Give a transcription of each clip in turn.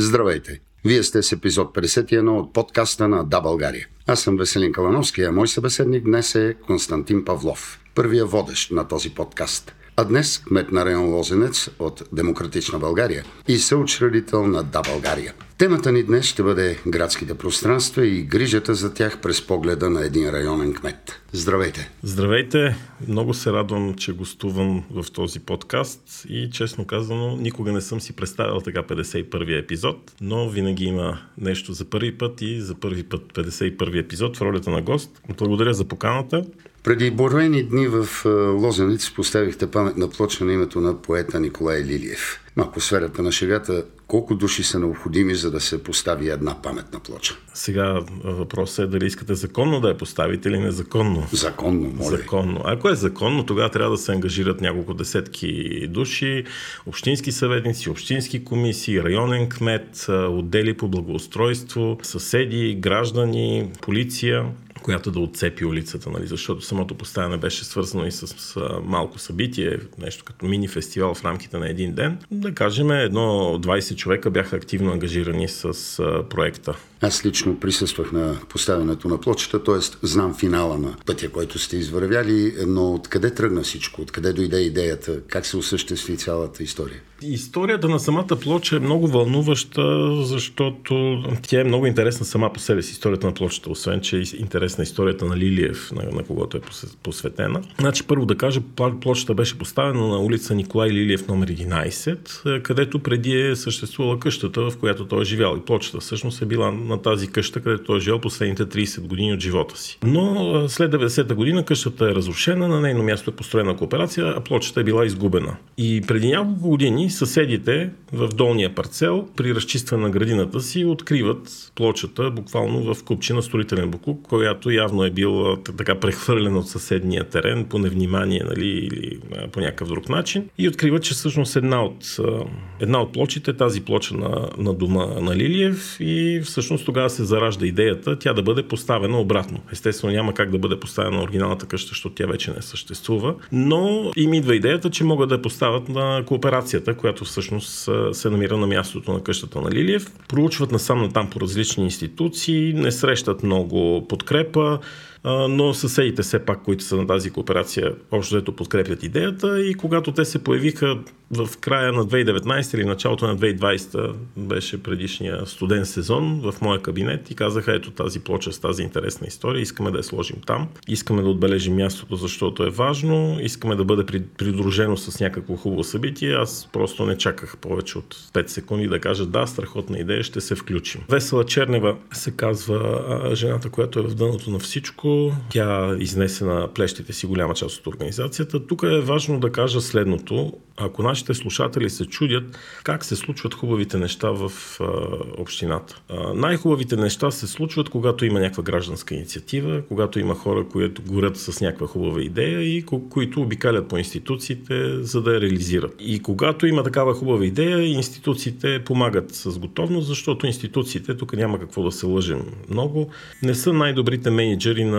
Здравейте! Вие сте с епизод 51 от подкаста на Да България. Аз съм Веселин Калановски, а мой събеседник днес е Константин Павлов, първия водещ на този подкаст. А днес кмет на район Лозенец от Демократична България и съучредител на Да България. Темата ни днес ще бъде градските пространства и грижата за тях през погледа на един районен кмет. Здравейте! Здравейте! Много се радвам, че гостувам в този подкаст и честно казано, никога не съм си представил така 51-и епизод, но винаги има нещо за първи път и за първи път 51-и епизод в ролята на гост. Благодаря за поканата. Преди броени дни в Лозенец поставихте паметна плоча на името на поета Николай Лилиев. Малко сферата на шегата, колко души са необходими, за да се постави една паметна плоча? Сега въпросът е дали искате законно да я поставите или незаконно. Законно, моля. Законно. Ако е законно, тогава трябва да се ангажират няколко десетки души, общински съветници, общински комисии, районен кмет, отдели по благоустройство, съседи, граждани, полиция която да отцепи улицата, нали? защото самото поставяне беше свързано и с, с малко събитие, нещо като мини фестивал в рамките на един ден. Да кажем, едно 20 човека бяха активно ангажирани с а, проекта. Аз лично присъствах на поставянето на плочата, т.е. знам финала на пътя, който сте извървяли, но откъде тръгна всичко? Откъде дойде идеята? Как се осъществи цялата история? Историята на самата плоча е много вълнуваща, защото тя е много интересна сама по себе си, историята на плочата, освен че е интересна историята на Лилиев, на, на когото е посветена. Значи първо да кажа, плочата беше поставена на улица Николай Лилиев номер 11, където преди е съществувала къщата, в която той е живял. И плочата всъщност е била на тази къща, където той е живял последните 30 години от живота си. Но след 90-та година къщата е разрушена, на нейно място е построена кооперация, а плочата е била изгубена. И преди няколко години съседите в долния парцел при разчистване на градината си откриват плочата буквално в купчина строителен буклук, която явно е бил така прехвърлен от съседния терен по невнимание нали, или по някакъв друг начин и откриват, че всъщност една от, една от плочите, тази плоча на, на дома на Лилиев и всъщност тогава се заражда идеята тя да бъде поставена обратно. Естествено няма как да бъде поставена на оригиналната къща, защото тя вече не съществува, но им идва идеята, че могат да я поставят на кооперацията, която всъщност се намира на мястото на къщата на Лилиев. Проучват насам на там по различни институции, не срещат много подкрепа, но съседите все пак, които са на тази кооперация, общо взето подкрепят идеята и когато те се появиха в края на 2019 или началото на 2020 беше предишния студен сезон в моя кабинет и казаха ето тази плоча с тази интересна история, искаме да я сложим там, искаме да отбележим мястото, защото е важно, искаме да бъде придружено с някакво хубаво събитие. Аз просто не чаках повече от 5 секунди да кажа да, страхотна идея, ще се включим. Весела Чернева се казва жената, която е в дъното на всичко. Тя изнесе на плещите си голяма част от организацията. Тук е важно да кажа следното. Ако нашите слушатели се чудят как се случват хубавите неща в а, общината. А, най-хубавите неща се случват, когато има някаква гражданска инициатива, когато има хора, които горят с някаква хубава идея и ко- които обикалят по институциите, за да я реализират. И когато има такава хубава идея, институциите помагат с готовност, защото институциите, тук няма какво да се лъжим много, не са най-добрите менеджери на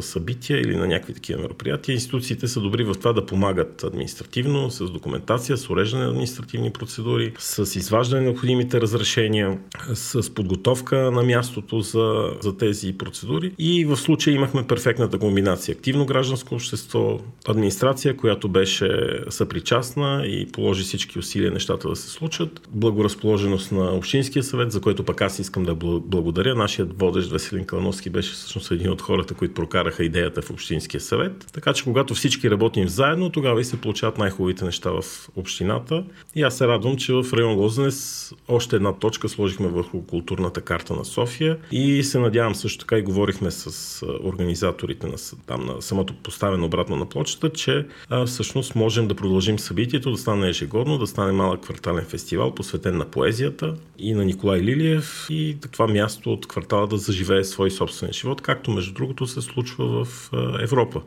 събития или на някакви такива мероприятия. Институциите са добри в това да помагат административно, с документация, с уреждане на административни процедури, с изваждане на необходимите разрешения, с подготовка на мястото за, за тези процедури. И в случая имахме перфектната комбинация. Активно гражданско общество, администрация, която беше съпричастна и положи всички усилия нещата да се случат. Благоразположеност на Общинския съвет, за което пък аз искам да благодаря. Нашият водещ Веселин Калановски беше всъщност един от хората, които прокараха идеята в Общинския съвет. Така че когато всички работим заедно, тогава и се получават най-хубавите неща в общината. И аз се радвам, че в район Лозенец още една точка сложихме върху културната карта на София и се надявам също така и говорихме с организаторите на, там, на самото поставено обратно на плочата, че а, всъщност можем да продължим събитието, да стане ежегодно, да стане малък квартален фестивал, посветен на поезията и на Николай Лилиев и това място от квартала да заживее свой собствен живот, както между другото се случва в Европа.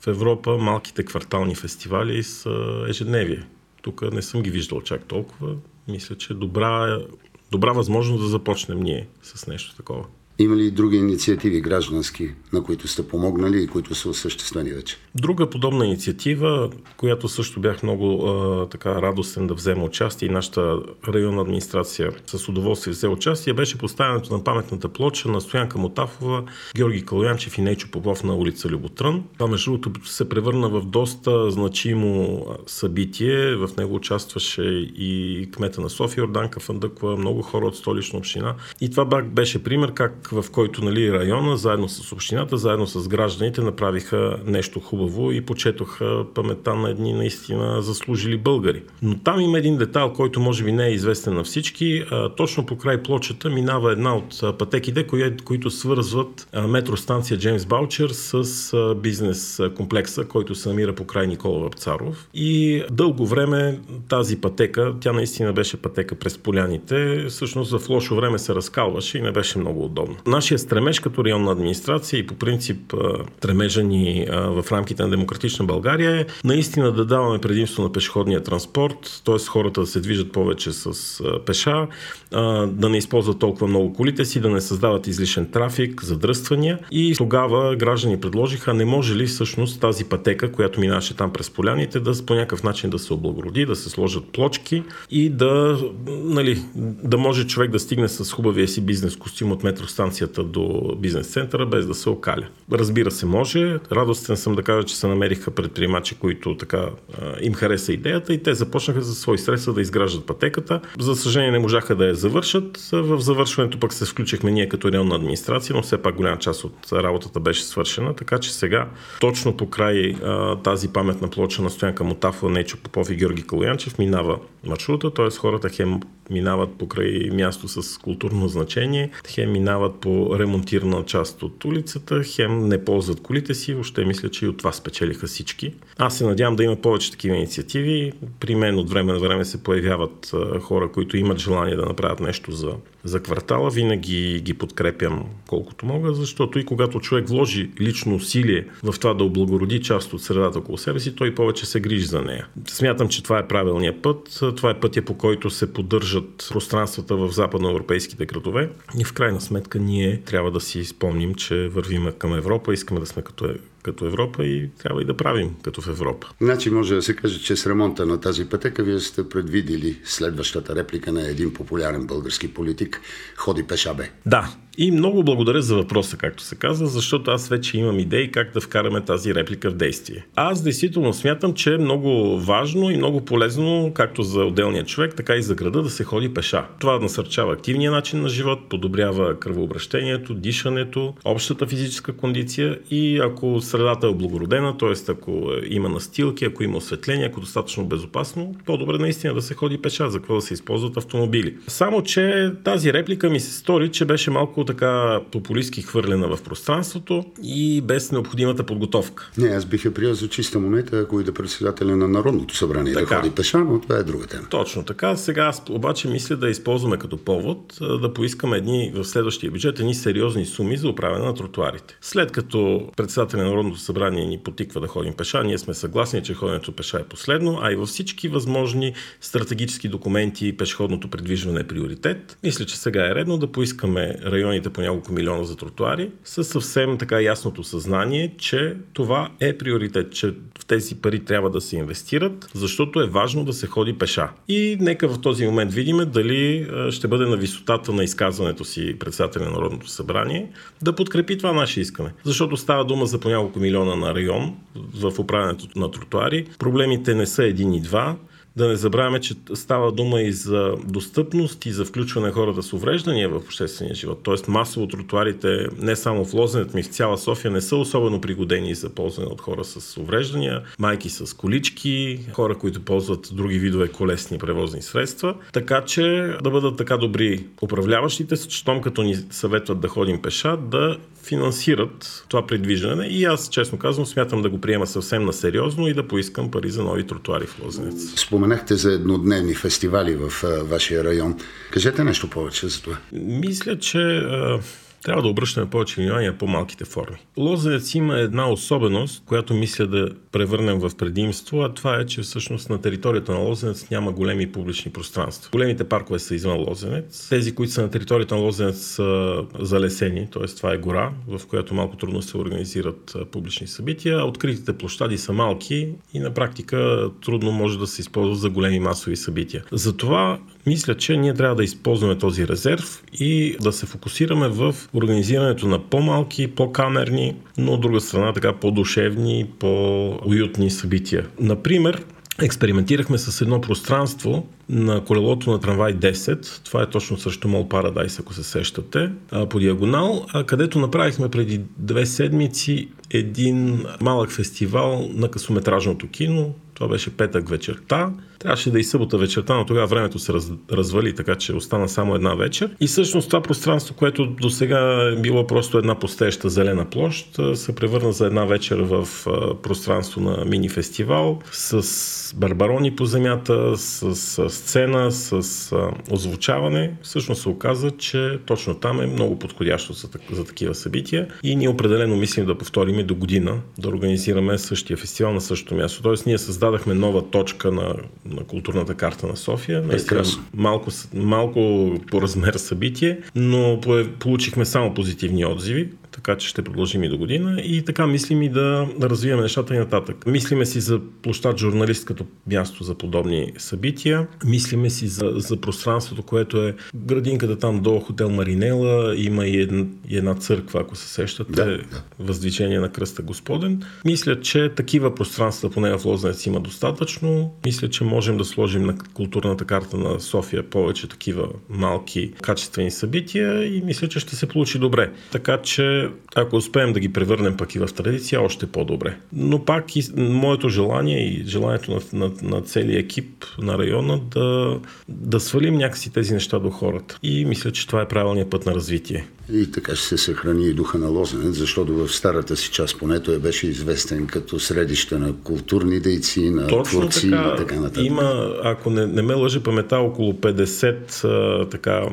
В Европа малките квартални фестивали са ежедневие. Тук не съм ги виждал чак толкова. Мисля, че добра, добра възможност да започнем ние с нещо такова. Има ли други инициативи граждански, на които сте помогнали и които са осъществени вече? Друга подобна инициатива, която също бях много а, така радостен да взема участие и нашата районна администрация с удоволствие взе участие, беше поставянето на паметната плоча на Стоянка Мотафова, Георги Калоянчев и Нейчо Попов на улица Люботрън. Това между другото се превърна в доста значимо събитие. В него участваше и кмета на София Орданка Фандъква, много хора от столична община. И това беше пример как в който нали, района, заедно с общината, заедно с гражданите, направиха нещо хубаво и почетоха паметта на едни наистина заслужили българи. Но там има един детайл, който може би не е известен на всички. точно по край плочата минава една от пътеките, които свързват метростанция Джеймс Баучер с бизнес комплекса, който се намира по край Никола Вапцаров. И дълго време тази пътека, тя наистина беше пътека през поляните, всъщност в лошо време се разкалваше и не беше много удобно. Нашия стремеж като районна администрация и по принцип стремежа ни в рамките на демократична България е наистина да даваме предимство на пешеходния транспорт, т.е. хората да се движат повече с пеша, да не използват толкова много колите си, да не създават излишен трафик, задръствания. И тогава граждани предложиха, не може ли всъщност тази пътека, която минаваше там през поляните, да по някакъв начин да се облагороди, да се сложат плочки и да, нали, да може човек да стигне с хубавия си бизнес костюм от метростанция станцията до бизнес центъра, без да се окаля. Разбира се, може. Радостен съм да кажа, че се намериха предприемачи, които така им хареса идеята и те започнаха за свои средства да изграждат пътеката. За съжаление не можаха да я завършат. В завършването пък се включихме ние като районна администрация, но все пак голяма част от работата беше свършена, така че сега точно по край тази паметна плоча на Стоянка Мотафова, Нечо Попов и Георги Калоянчев минава маршрута, т.е. хората хем минават покрай място с културно значение, хем минават по ремонтирана част от улицата, хем не ползват колите си, въобще мисля, че и от това спечелиха всички. Аз се надявам да има повече такива инициативи. При мен от време на време се появяват хора, които имат желание да направят нещо за, за квартала. Винаги ги подкрепям колкото мога, защото и когато човек вложи лично усилие в това да облагороди част от средата около себе си, той повече се грижи за нея. Смятам, че това е правилният път. Това е пътя по който се поддържа поддържат пространствата в западноевропейските градове. И в крайна сметка ние трябва да си спомним, че вървиме към Европа, искаме да сме като като Европа и трябва и да правим като в Европа. Значи може да се каже, че с ремонта на тази пътека вие сте предвидили следващата реплика на един популярен български политик Ходи пеша бе. Да, и много благодаря за въпроса, както се казва, защото аз вече имам идеи как да вкараме тази реплика в действие. Аз действително смятам, че е много важно и много полезно, както за отделния човек, така и за града да се ходи пеша. Това насърчава активния начин на живот, подобрява кръвообращението, дишането, общата физическа кондиция и ако средата е облагородена, т.е. ако има настилки, ако има осветление, ако е достатъчно безопасно, по-добре наистина да се ходи пеша, за какво да се използват автомобили. Само, че тази реплика ми се стори, че беше малко така популистски хвърлена в пространството и без необходимата подготовка. Не, аз бих я приел за чиста монета, ако и да председателя на Народното събрание така. да ходи пеша, но това е друга тема. Точно така. Сега аз обаче мисля да използваме като повод да поискаме едни в следващия бюджет едни сериозни суми за управяне на тротуарите. След като председателя на Народното събрание ни потиква да ходим пеша, ние сме съгласни, че ходенето пеша е последно, а и във всички възможни стратегически документи пешеходното придвижване е приоритет. Мисля, че сега е редно да поискаме районите по няколко милиона за тротуари с съвсем така ясното съзнание, че това е приоритет, че в тези пари трябва да се инвестират, защото е важно да се ходи пеша. И нека в този момент видим дали ще бъде на висотата на изказването си председателя на Народното събрание да подкрепи това наше искане. Защото става дума за по няколко милиона на район в управянето на тротуари. Проблемите не са един и два. Да не забравяме, че става дума и за достъпност и за включване хората с увреждания в обществения живот. Тоест масово тротуарите не само в Лозенец, ми в цяла София не са особено пригодени за ползване от хора с увреждания, майки с колички, хора, които ползват други видове колесни превозни средства. Така че да бъдат така добри управляващите, щом като ни съветват да ходим пеша, да финансират това предвиждане и аз, честно казвам, смятам да го приема съвсем на сериозно и да поискам пари за нови тротуари в Лозенец. Споменахте за еднодневни фестивали в а, вашия район. Кажете нещо повече за това. Мисля, че а, трябва да обръщаме повече внимание по-малките форми. Лозенец има една особеност, която мисля да превърнем в предимство, а това е, че всъщност на територията на Лозенец няма големи публични пространства. Големите паркове са извън Лозенец. Тези, които са на територията на Лозенец са залесени, т.е. това е гора, в която малко трудно се организират публични събития. Откритите площади са малки и на практика трудно може да се използват за големи масови събития. Затова мисля, че ние трябва да използваме този резерв и да се фокусираме в организирането на по-малки, по-камерни, но от друга страна така по-душевни, по-уютни събития. Например, експериментирахме с едно пространство на колелото на трамвай 10. Това е точно срещу Мол Парадайс, ако се сещате, по диагонал, където направихме преди две седмици един малък фестивал на късометражното кино. Това беше петък вечерта. Трябваше да и събота вечерта, но тогава времето се раз, развали, така че остана само една вечер. И всъщност това пространство, което до сега е било просто една постеща зелена площ, се превърна за една вечер в пространство на мини фестивал с барбарони по земята, с, с сцена, с озвучаване. Всъщност се оказа, че точно там е много подходящо за, за такива събития и ние определено мислим да повторим и до година да организираме същия фестивал на същото място. Тоест ние създадахме нова точка на на културната карта на София. Наистина малко, малко по размер събитие, но получихме само позитивни отзиви така че ще продължим и до година и така мислим и да, да развиваме нещата и нататък. Мислиме си за площад журналист като място за подобни събития, мислиме си за, за пространството, което е градинката там до хотел Маринела, има и една, и една църква, ако се сещате, да, да. въздвижение на кръста Господен. Мисля, че такива пространства, поне в Лознец има достатъчно. Мисля, че можем да сложим на културната карта на София повече такива малки качествени събития и мисля, че ще се получи добре. Така че ако успеем да ги превърнем пък и в традиция, още по-добре. Но пак и моето желание и желанието на, на, на целия екип на района да, да свалим някакси тези неща до хората. И мисля, че това е правилният път на развитие. И така ще се съхрани и духа на Лозенец, защото в старата си част поне той беше известен като средище на културни дейци, на Точно творци така, и така нататък. Има, ако не, не ме лъжи памета, около 50 а, така,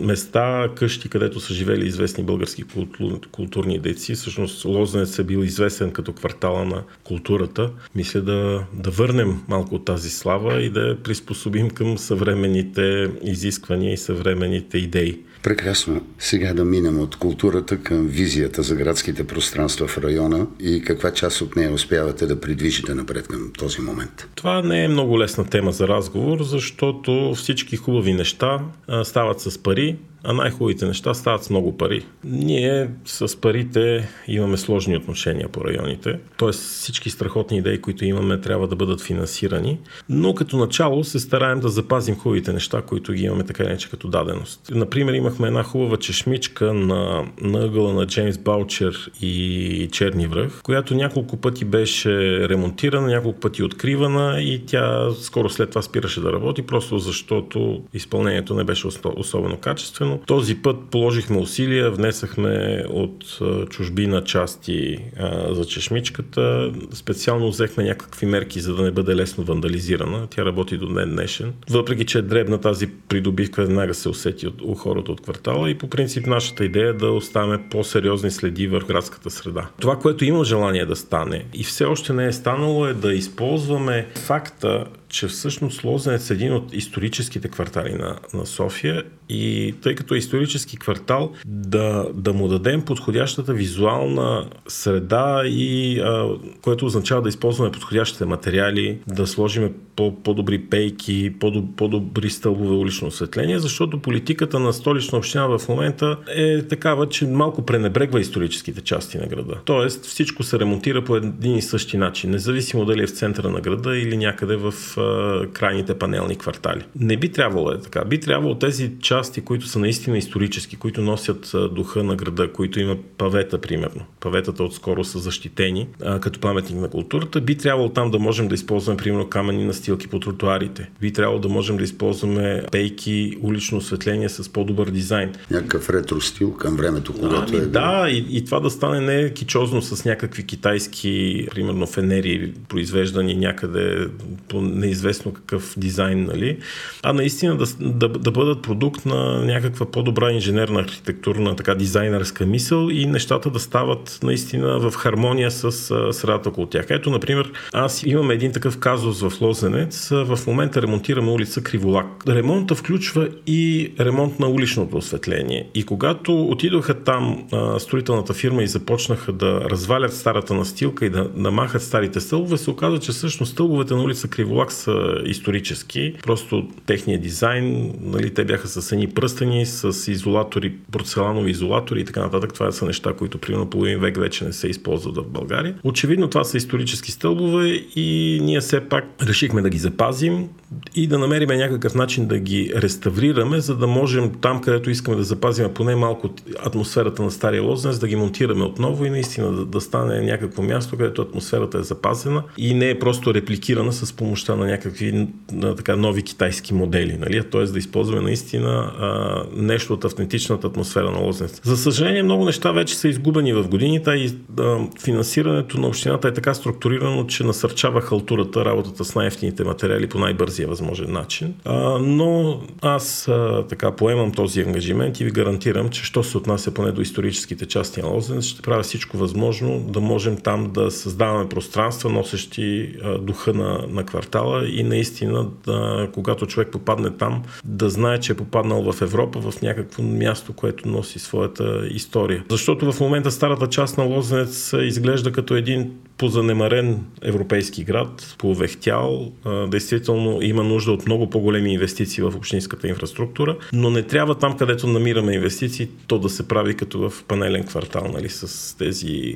места, къщи, където са живели известни български култур, културни дейци. Всъщност Лозенец е бил известен като квартала на културата. Мисля да, да върнем малко от тази слава и да приспособим към съвременните изисквания и съвременните идеи. Прекрасно. Сега да минем от културата към визията за градските пространства в района и каква част от нея успявате да придвижите напред към този момент. Това не е много лесна тема за разговор, защото всички хубави неща стават с пари, а най-хубавите неща стават с много пари. Ние с парите имаме сложни отношения по районите, т.е. всички страхотни идеи, които имаме, трябва да бъдат финансирани, но като начало се стараем да запазим хубавите неща, които ги имаме така иначе като даденост. Например, имахме една хубава чешмичка на, на ъгъла на Джеймс Баучер и Черни връх, която няколко пъти беше ремонтирана, няколко пъти откривана и тя скоро след това спираше да работи, просто защото изпълнението не беше особено качествено този път положихме усилия, внесахме от чужбина части а, за чешмичката. Специално взехме някакви мерки, за да не бъде лесно вандализирана. Тя работи до днен днешен. Въпреки, че е дребна, тази придобивка веднага се усети от, у хората от квартала и по принцип нашата идея е да оставяме по-сериозни следи върху градската среда. Това, което имам желание да стане и все още не е станало е да използваме факта, че всъщност Лозенец е един от историческите квартали на, на София и тъй като е исторически квартал, да, да му дадем подходящата визуална среда и а, което означава да използваме подходящите материали, да сложим по, по-добри пейки, по-добри стълбове улично осветление, защото политиката на столична община в момента е такава, че малко пренебрегва историческите части на града. Тоест всичко се ремонтира по един и същи начин, независимо дали е в центъра на града или някъде в а, крайните панелни квартали. Не би трябвало е така. Би трябвало тези части, които са наистина исторически, които носят духа на града, които има павета, примерно. Паветата отскоро са защитени а, като паметник на културата. Би трябвало там да можем да използваме, примерно, камъни настилки по тротуарите. Би трябвало да можем да използваме пейки, улично осветление с по-добър дизайн. Някакъв ретро стил към времето, когато ами, е. Да, и, и това да стане не кичозно с някакви китайски, примерно, фенери, произвеждани някъде по неизвестно какъв дизайн, нали, а наистина да, да, да бъдат продукт на някаква по-добра инженерна архитектурна, така дизайнерска мисъл и нещата да стават наистина в хармония с средата около тях. Ето, например, аз имам един такъв казус в Лозенец. В момента ремонтираме улица Криволак. Ремонта включва и ремонт на уличното осветление. И когато отидоха там строителната фирма и започнаха да развалят старата настилка и да намахат старите стълбове, се оказа, че всъщност стълбовете на улица Криволак са исторически. Просто техният дизайн, нали, те бяха с едни пръстени, с изолатори, порцеланови изолатори и така нататък. Това са неща, които примерно половин век вече не се използват в България. Очевидно това са исторически стълбове и ние все пак решихме да ги запазим и да намерим някакъв начин да ги реставрираме, за да можем там, където искаме да запазим поне малко атмосферата на Стария Лозенец, да ги монтираме отново и наистина да, да стане някакво място, където атмосферата е запазена и не е просто репликирана с помощта на някакви на, така, нови китайски модели. Нали? Т.е. да използваме наистина а, нещо от автентичната атмосфера на Лозенец. За съжаление, много неща вече са изгубени в годините и а, финансирането на общината е така структурирано, че насърчава халтурата, работата с най-ефтините материали по най-бързия възможен начин. А, но аз а, така поемам този ангажимент и ви гарантирам, че що се отнася поне до историческите части на Лозенец, ще правя всичко възможно да можем там да създаваме пространства, носещи а, духа на, на квартала и наистина, да, когато човек попадне там, да знае, че е попаднал в Европа, в някакво място, което носи своята история. Защото в момента старата част на Лозенец изглежда като един позанемарен европейски град, повехтял. Действително има нужда от много по-големи инвестиции в общинската инфраструктура, но не трябва там, където намираме инвестиции, то да се прави като в панелен квартал, нали, с тези,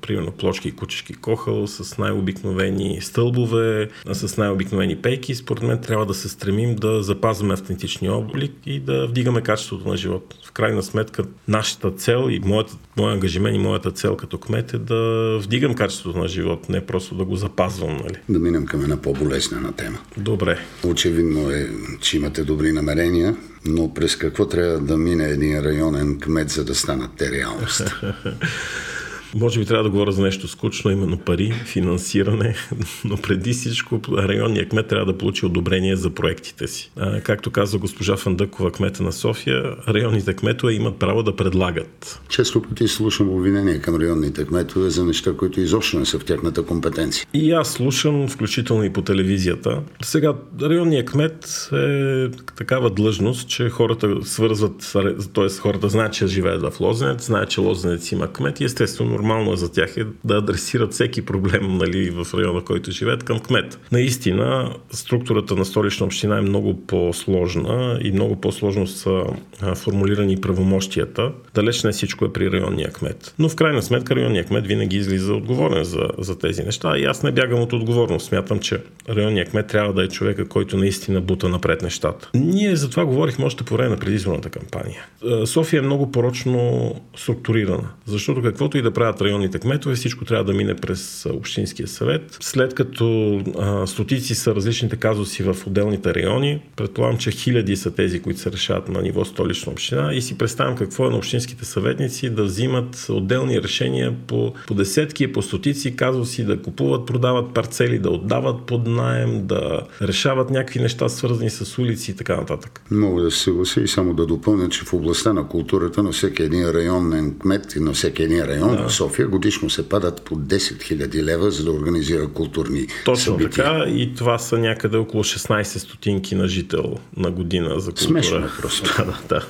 примерно, плочки и кучешки кохъл, с най-обикновени стълбове, с най-обикновени пейки. Според мен трябва да се стремим да запазваме автентичния облик и да вдигаме качеството на живот. В крайна сметка, нашата цел и моят, моят ангажимент и моята цел като кмет е да вдигам качеството на живот, не просто да го запазвам. Нали? Да минем към една по-болезнена тема. Добре. Очевидно е, че имате добри намерения, но през какво трябва да мине един районен кмет, за да станат те реалност? Може би трябва да говоря за нещо скучно, именно пари, финансиране, но преди всичко районният кмет трябва да получи одобрение за проектите си. А, както казва госпожа Фандъкова, кмета на София, районните кметове имат право да предлагат. Често пъти слушам обвинения към районните кметове за неща, които изобщо не са в тяхната компетенция. И аз слушам, включително и по телевизията. Сега, районният кмет е такава длъжност, че хората свързват, т.е. хората знаят, че живеят в Лозенец, знаят, че Лозенец има кмет и естествено нормално е за тях е да адресират всеки проблем нали, в района, който живеят към кмет. Наистина, структурата на столична община е много по-сложна и много по-сложно са формулирани правомощията. Далеч не всичко е при районния кмет. Но в крайна сметка районния кмет винаги излиза отговорен за, за тези неща и аз не бягам от отговорност. Смятам, че районния кмет трябва да е човека, който наистина бута напред нещата. Ние за това говорихме още по време на предизборната кампания. София е много порочно структурирана, защото каквото и да правят правят районните кметове, всичко трябва да мине през Общинския съвет. След като а, стотици са различните казуси в отделните райони, предполагам, че хиляди са тези, които се решават на ниво столична община и си представям какво е на общинските съветници да взимат отделни решения по, по десетки, по стотици казуси, да купуват, продават парцели, да отдават под найем, да решават някакви неща свързани с улици и така нататък. Мога да се съглася и само да допълня, че в областта на културата на всеки един районен кмет и на всеки един район да. София годишно се падат по 10 000 лева, за да организира културни Точно събития. така и това са някъде около 16 стотинки на жител на година за култура. Смешно е просто. да, да.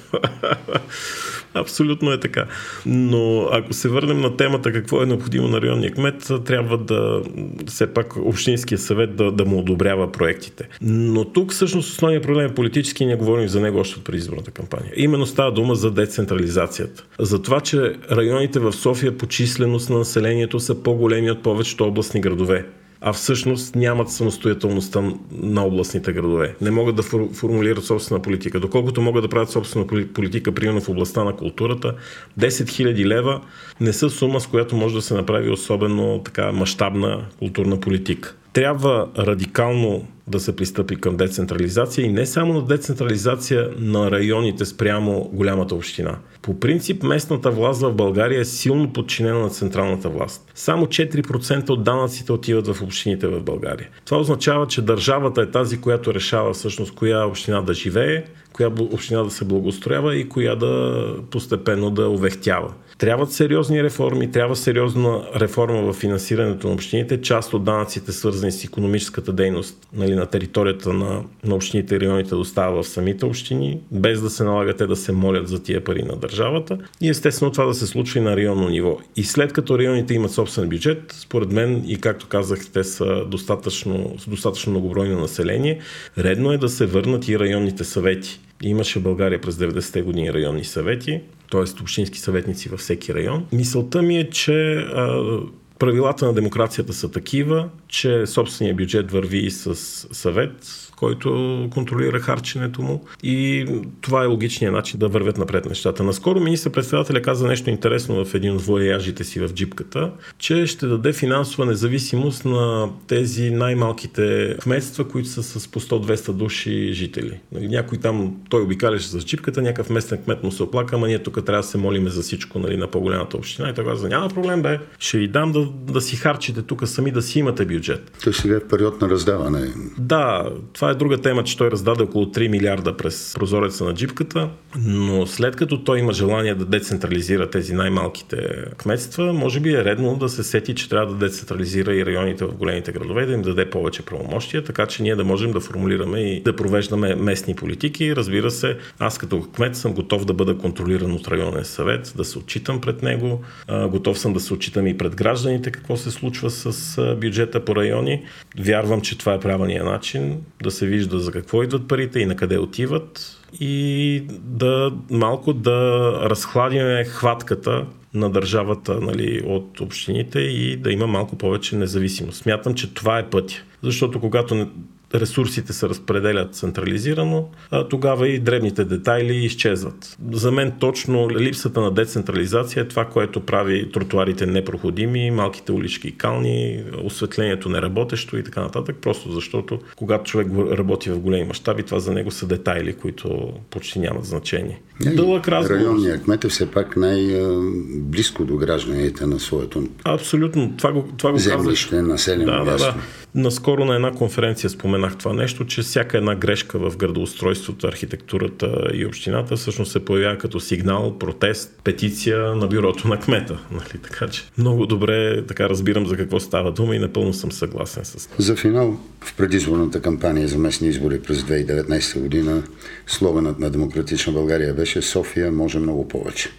Абсолютно е така. Но ако се върнем на темата какво е необходимо на районния кмет, трябва да все пак Общинския съвет да, да му одобрява проектите. Но тук всъщност основният проблем е политически и ние говорим за него още от предизборната кампания. Именно става дума за децентрализацията. За това, че районите в София по численост на населението са по-големи от повечето областни градове а всъщност нямат самостоятелността на областните градове. Не могат да формулират собствена политика. Доколкото могат да правят собствена политика, примерно в областта на културата, 10 000 лева не са сума, с която може да се направи особено така мащабна културна политика. Трябва радикално да се пристъпи към децентрализация и не само на децентрализация на районите спрямо голямата община. По принцип местната власт в България е силно подчинена на централната власт. Само 4% от данъците отиват в общините в България. Това означава, че държавата е тази, която решава всъщност коя община да живее, коя община да се благоустроява и коя да постепенно да увехтява. Трябват сериозни реформи, трябва сериозна реформа в финансирането на общините. Част от данъците, свързани с економическата дейност нали, на територията на, на общините и районите, да остава в самите общини, без да се налага те да се молят за тия пари на държавата. И естествено това да се случва и на районно ниво. И след като районите имат собствен бюджет, според мен и както казах, те са достатъчно, достатъчно многобройно население, редно е да се върнат и районните съвети. Имаше в България през 90-те години районни съвети, т.е. общински съветници във всеки район. Мисълта ми е, че правилата на демокрацията са такива, че собствения бюджет върви с съвет, който контролира харченето му и това е логичният начин да вървят напред нещата. Наскоро министър-председателя каза нещо интересно в един от вояжите си в джипката, че ще даде финансова независимост на тези най-малките кметства, които са с по 100-200 души жители. Някой там, той обикаляше с джипката, някакъв местен кмет му се оплака, ама ние тук трябва да се молиме за всичко нали, на по-голямата община. И той каза, няма проблем, бе, ще ви дам да, да си харчите тук сами, да си имате бюджет. Той сега е период на раздаване. Да, това е друга тема, че той раздаде около 3 милиарда през прозореца на джипката, но след като той има желание да децентрализира тези най-малките кметства, може би е редно да се сети, че трябва да децентрализира и районите в големите градове, да им даде повече правомощия, така че ние да можем да формулираме и да провеждаме местни политики. Разбира се, аз като кмет съм готов да бъда контролиран от районен съвет, да се отчитам пред него, готов съм да се отчитам и пред гражданите какво се случва с бюджета по райони. Вярвам, че това е правилният начин да се вижда за какво идват парите и на къде отиват и да малко да разхладиме хватката на държавата нали, от общините и да има малко повече независимост. Смятам, че това е пътя. Защото когато ресурсите се разпределят централизирано, а тогава и дребните детайли изчезват. За мен точно липсата на децентрализация е това, което прави тротуарите непроходими, малките улички кални, осветлението неработещо и така нататък, просто защото когато човек работи в големи мащаби, това за него са детайли, които почти нямат значение. Не, Дълъг разговор. Районният кмет е все пак най-близко до гражданите на своето Абсолютно. Това го, това го землище, казах. населено да, да, да. Наскоро на една конференция споменах това нещо, че всяка една грешка в градоустройството, архитектурата и общината всъщност се появява като сигнал, протест, петиция на бюрото на кмета. Нали? Така че много добре така разбирам за какво става дума и напълно съм съгласен с това. За финал в предизборната кампания за местни избори през 2019 година слоганът на Демократична България беше София може много повече.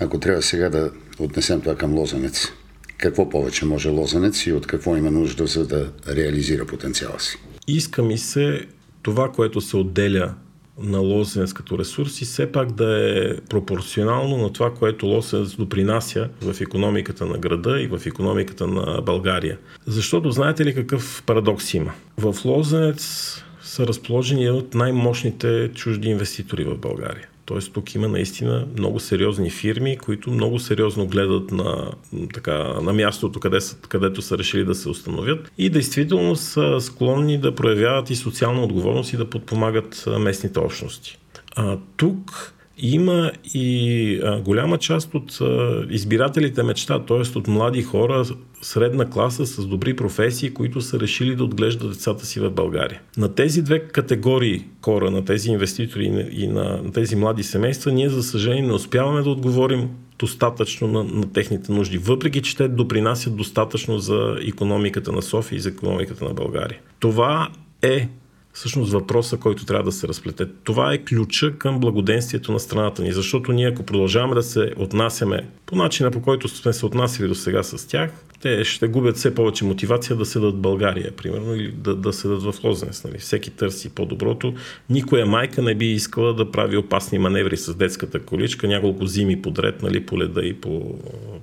Ако трябва сега да отнесем това към Лозенец, какво повече може Лозенец и от какво има нужда, за да реализира потенциала си? Иска ми се това, което се отделя на Лозенец като ресурси, все пак да е пропорционално на това, което Лозенец допринася в економиката на града и в економиката на България. Защото знаете ли какъв парадокс има? В Лозенец са разположени от най-мощните чужди инвеститори в България. Тоест тук има наистина много сериозни фирми, които много сериозно гледат на, така, на мястото, къде са, където са решили да се установят и действително са склонни да проявяват и социална отговорност и да подпомагат местните общности. А, тук има и а, голяма част от а, избирателите мечта, т.е. от млади хора, средна класа с добри професии, които са решили да отглеждат децата си в България. На тези две категории хора, на тези инвеститори и на, на тези млади семейства, ние за съжаление не успяваме да отговорим достатъчно на, на техните нужди, въпреки че те допринасят достатъчно за економиката на София и за економиката на България. Това е всъщност въпроса, който трябва да се разплете. Това е ключа към благоденствието на страната ни, защото ние ако продължаваме да се отнасяме по начина по който сме се отнасяли до сега с тях, те ще губят все повече мотивация да седат в България, примерно, или да, да седат в Лозенец. Нали. Всеки търси по-доброто. Никоя майка не би искала да прави опасни маневри с детската количка няколко зими подред, нали, по леда и по,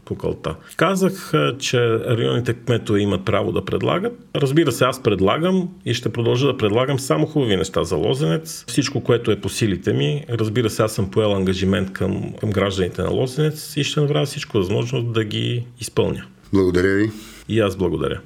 по кълта. Казах, че районите кметове имат право да предлагат. Разбира се, аз предлагам и ще продължа да предлагам само хубави неща за Лозенец. Всичко, което е по силите ми. Разбира се, аз съм поел ангажимент към, към гражданите на Лозенец и ще направя всичко възможно да ги изпълня. Благодаря ви. И аз благодаря.